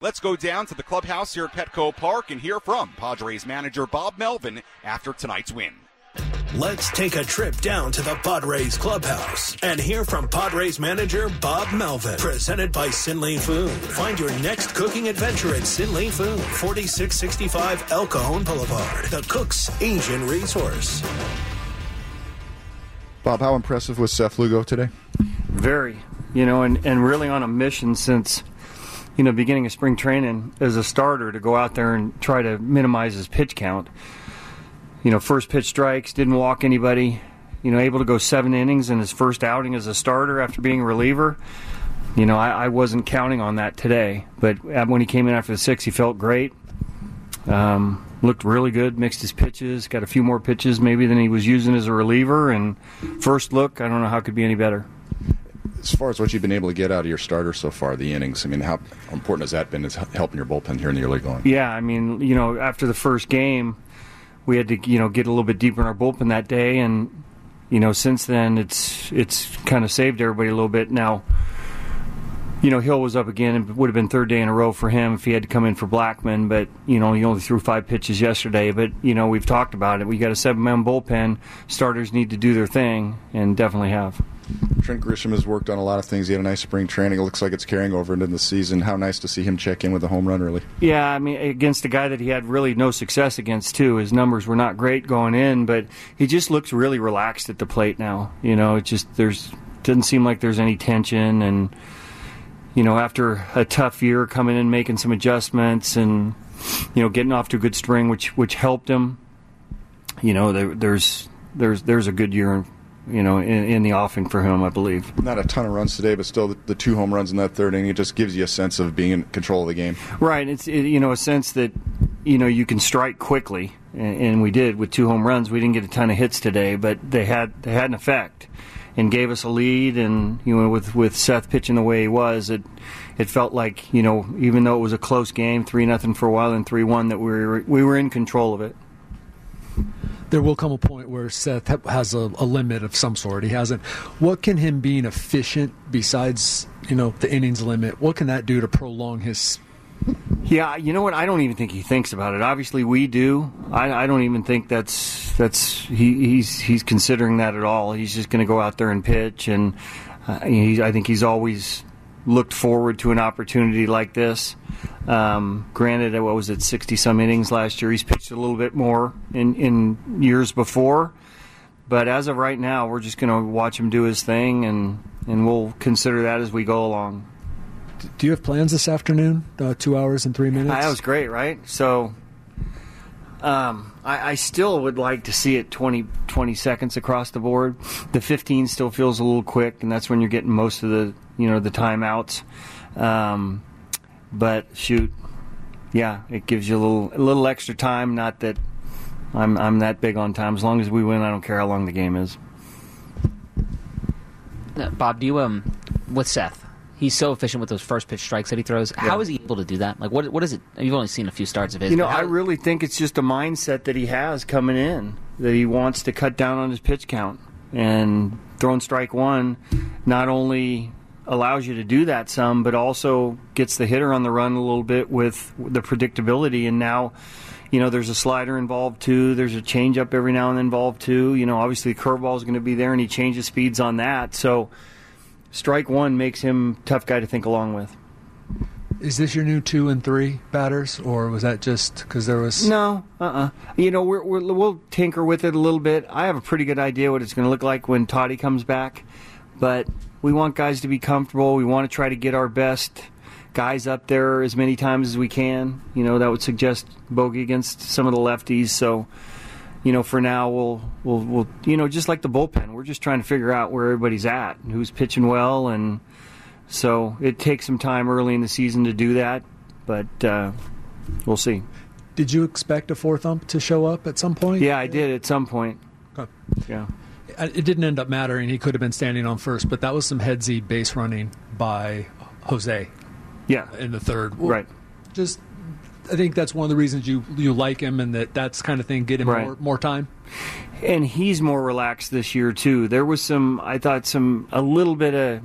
Let's go down to the clubhouse here at Petco Park and hear from Padres manager Bob Melvin after tonight's win. Let's take a trip down to the Padres clubhouse and hear from Padres manager Bob Melvin. Presented by Sinley Food. Find your next cooking adventure at Sinley Food, 4665 El Cajon Boulevard, the Cook's Asian Resource. Bob, how impressive was Seth Lugo today? Very, you know, and, and really on a mission since, you know, beginning of spring training as a starter to go out there and try to minimize his pitch count. You know, first pitch strikes, didn't walk anybody, you know, able to go seven innings in his first outing as a starter after being a reliever. You know, I, I wasn't counting on that today, but when he came in after the six, he felt great. Um, looked really good, mixed his pitches, got a few more pitches maybe than he was using as a reliever. And first look, I don't know how it could be any better. As far as what you've been able to get out of your starter so far, the innings, I mean, how important has that been as helping your bullpen here in the early going? Yeah, I mean, you know, after the first game, we had to, you know, get a little bit deeper in our bullpen that day, and you know, since then, it's it's kind of saved everybody a little bit. Now, you know, Hill was up again and would have been third day in a row for him if he had to come in for Blackmon, but, you know, he only threw five pitches yesterday. But, you know, we've talked about it. We got a seven man bullpen. Starters need to do their thing, and definitely have. Trent Grisham has worked on a lot of things. He had a nice spring training. It looks like it's carrying over into the season. How nice to see him check in with a home run early. Yeah, I mean, against a guy that he had really no success against, too. His numbers were not great going in, but he just looks really relaxed at the plate now. You know, it just, there's, doesn't seem like there's any tension and, you know, after a tough year, coming in making some adjustments and you know getting off to a good string, which which helped him. You know, there, there's there's there's a good year, you know, in, in, the offing for him, I believe. Not a ton of runs today, but still the, the, two home runs in that third inning. It just gives you a sense of being in control of the game. Right. It's it, you know a sense that you know you can strike quickly, and, and we did with two home runs. We didn't get a ton of hits today, but they had they had an effect and gave us a lead. And you know, with with Seth pitching the way he was, it it felt like you know, even though it was a close game, three nothing for a while and three one, that we were we were in control of it. There will come a point where Seth has a, a limit of some sort. He hasn't. What can him being efficient, besides you know the innings limit, what can that do to prolong his yeah, you know what? I don't even think he thinks about it. Obviously, we do. I, I don't even think that's that's he, he's he's considering that at all. He's just going to go out there and pitch, and uh, I think he's always looked forward to an opportunity like this. Um, granted, what was it, sixty some innings last year? He's pitched a little bit more in in years before, but as of right now, we're just going to watch him do his thing, and and we'll consider that as we go along do you have plans this afternoon? Uh, two hours and three minutes. That was great, right? So, um, I, I, still would like to see it 20, 20 seconds across the board. The 15 still feels a little quick, and that's when you're getting most of the you know the timeouts. Um, but shoot, yeah, it gives you a little a little extra time. Not that I'm I'm that big on time. As long as we win, I don't care how long the game is. Bob, do you um with Seth? He's so efficient with those first pitch strikes that he throws. Yeah. How is he able to do that? Like, what what is it? You've only seen a few starts of his. You know, I really think it's just a mindset that he has coming in that he wants to cut down on his pitch count and throwing strike one not only allows you to do that some, but also gets the hitter on the run a little bit with the predictability. And now, you know, there's a slider involved too. There's a changeup every now and then involved too. You know, obviously the curveball is going to be there, and he changes speeds on that. So strike one makes him tough guy to think along with. Is this your new two and three batters, or was that just because there was no? Uh uh-uh. uh You know, we will tinker with it a little bit. I have a pretty good idea what it's going to look like when Toddy comes back, but we want guys to be comfortable. We want to try to get our best guys up there as many times as we can. You know, that would suggest bogey against some of the lefties. So you know, for now we'll we'll we'll you know just like the bullpen, we're just trying to figure out where everybody's at, and who's pitching well, and so it takes some time early in the season to do that, but uh, we'll see. Did you expect a fourth ump to show up at some point? Yeah, I did at some point. Okay. Yeah. Uh, it didn't end up mattering. He could have been standing on first, but that was some headsy base running by Jose. Yeah. In the third. Right. Just I think that's one of the reasons you you like him and that that's kind of thing get him right. more more time. And he's more relaxed this year too. There was some I thought some a little bit of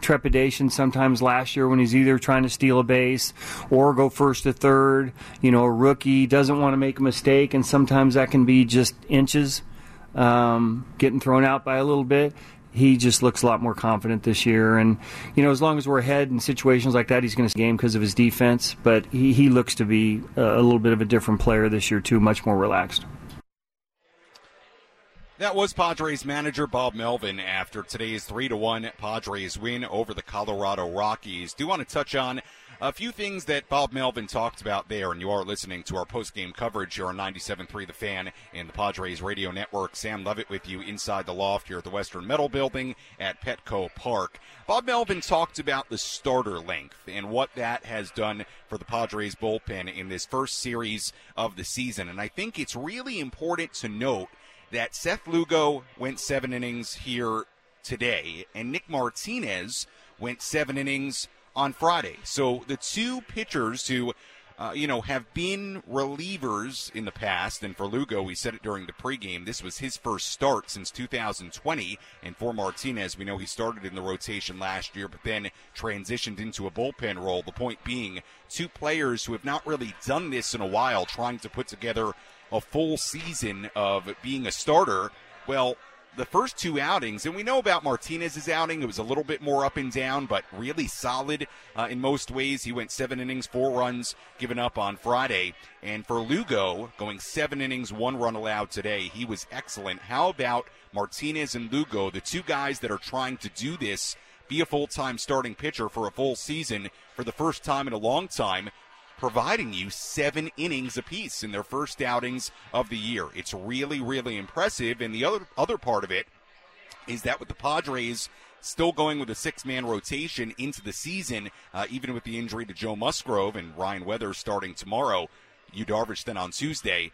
trepidation sometimes last year when he's either trying to steal a base or go first to third. You know, a rookie doesn't want to make a mistake, and sometimes that can be just inches um, getting thrown out by a little bit. He just looks a lot more confident this year, and you know, as long as we're ahead in situations like that, he's going to game because of his defense. But he, he looks to be a little bit of a different player this year too, much more relaxed. That was Padres manager Bob Melvin after today's 3 to 1 Padres win over the Colorado Rockies. Do want to touch on a few things that Bob Melvin talked about there, and you are listening to our post-game coverage here on 97.3 The Fan and the Padres Radio Network. Sam Levitt with you inside the loft here at the Western Metal Building at Petco Park. Bob Melvin talked about the starter length and what that has done for the Padres bullpen in this first series of the season, and I think it's really important to note – that Seth Lugo went seven innings here today, and Nick Martinez went seven innings on Friday. So the two pitchers who, uh, you know, have been relievers in the past, and for Lugo, we said it during the pregame, this was his first start since 2020. And for Martinez, we know he started in the rotation last year, but then transitioned into a bullpen role. The point being, two players who have not really done this in a while, trying to put together a full season of being a starter. Well, the first two outings, and we know about Martinez's outing, it was a little bit more up and down, but really solid uh, in most ways. He went seven innings, four runs given up on Friday. And for Lugo, going seven innings, one run allowed today, he was excellent. How about Martinez and Lugo, the two guys that are trying to do this? Be a full time starting pitcher for a full season for the first time in a long time providing you seven innings apiece in their first outings of the year. It's really, really impressive. And the other other part of it is that with the Padres still going with a six man rotation into the season, uh, even with the injury to Joe Musgrove and Ryan Weathers starting tomorrow, Yu Darvish then on Tuesday,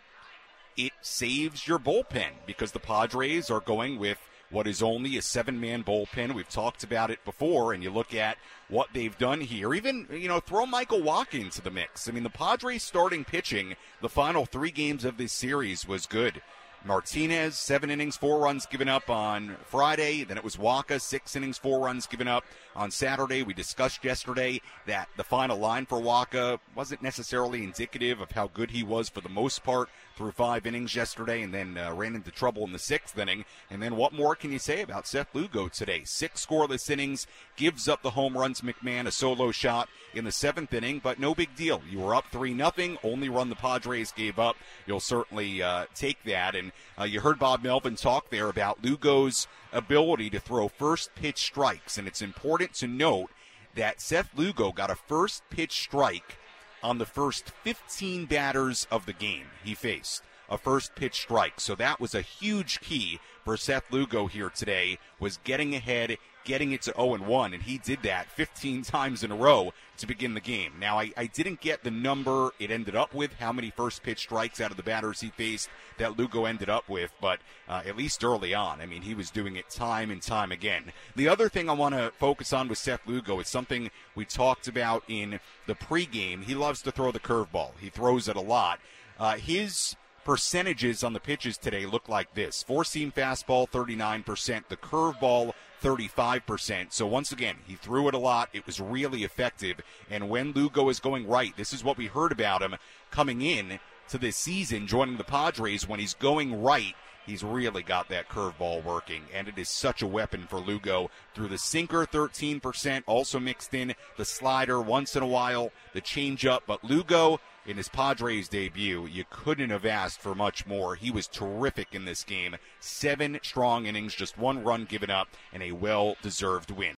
it saves your bullpen because the Padres are going with what is only a seven man bullpen. We've talked about it before, and you look at what they've done here. Even, you know, throw Michael Wacha into the mix. I mean, the Padres starting pitching the final three games of this series was good. Martinez, seven innings, four runs given up on Friday. Then it was Wacha, six innings, four runs given up on Saturday. We discussed yesterday that the final line for Wacha wasn't necessarily indicative of how good he was for the most part through five innings yesterday and then uh, ran into trouble in the sixth inning. And then what more can you say about Seth Lugo today? Six scoreless innings, gives up the home runs. McMahon, a solo shot in the seventh inning, but no big deal. You were up 3 nothing. only run the Padres gave up. You'll certainly uh, take that. And uh, you heard Bob Melvin talk there about Lugo's ability to throw first pitch strikes. And it's important to note that Seth Lugo got a first pitch strike on the first 15 batters of the game he faced a first pitch strike. So that was a huge key for Seth Lugo here today was getting ahead, getting it to 0 and 1, and he did that 15 times in a row to begin the game. Now, I, I didn't get the number it ended up with, how many first pitch strikes out of the batters he faced that Lugo ended up with, but uh, at least early on, I mean, he was doing it time and time again. The other thing I want to focus on with Seth Lugo is something we talked about in the pregame. He loves to throw the curveball, he throws it a lot. Uh, his percentages on the pitches today look like this four seam fastball 39%, the curveball 35%. So once again, he threw it a lot. It was really effective. And when Lugo is going right, this is what we heard about him coming in to this season, joining the Padres. When he's going right, he's really got that curveball working, and it is such a weapon for Lugo. Through the sinker, 13%, also mixed in the slider once in a while, the changeup. But Lugo, in his Padres debut, you couldn't have asked for much more. He was terrific in this game. Seven strong innings, just one run given up, and a well deserved win.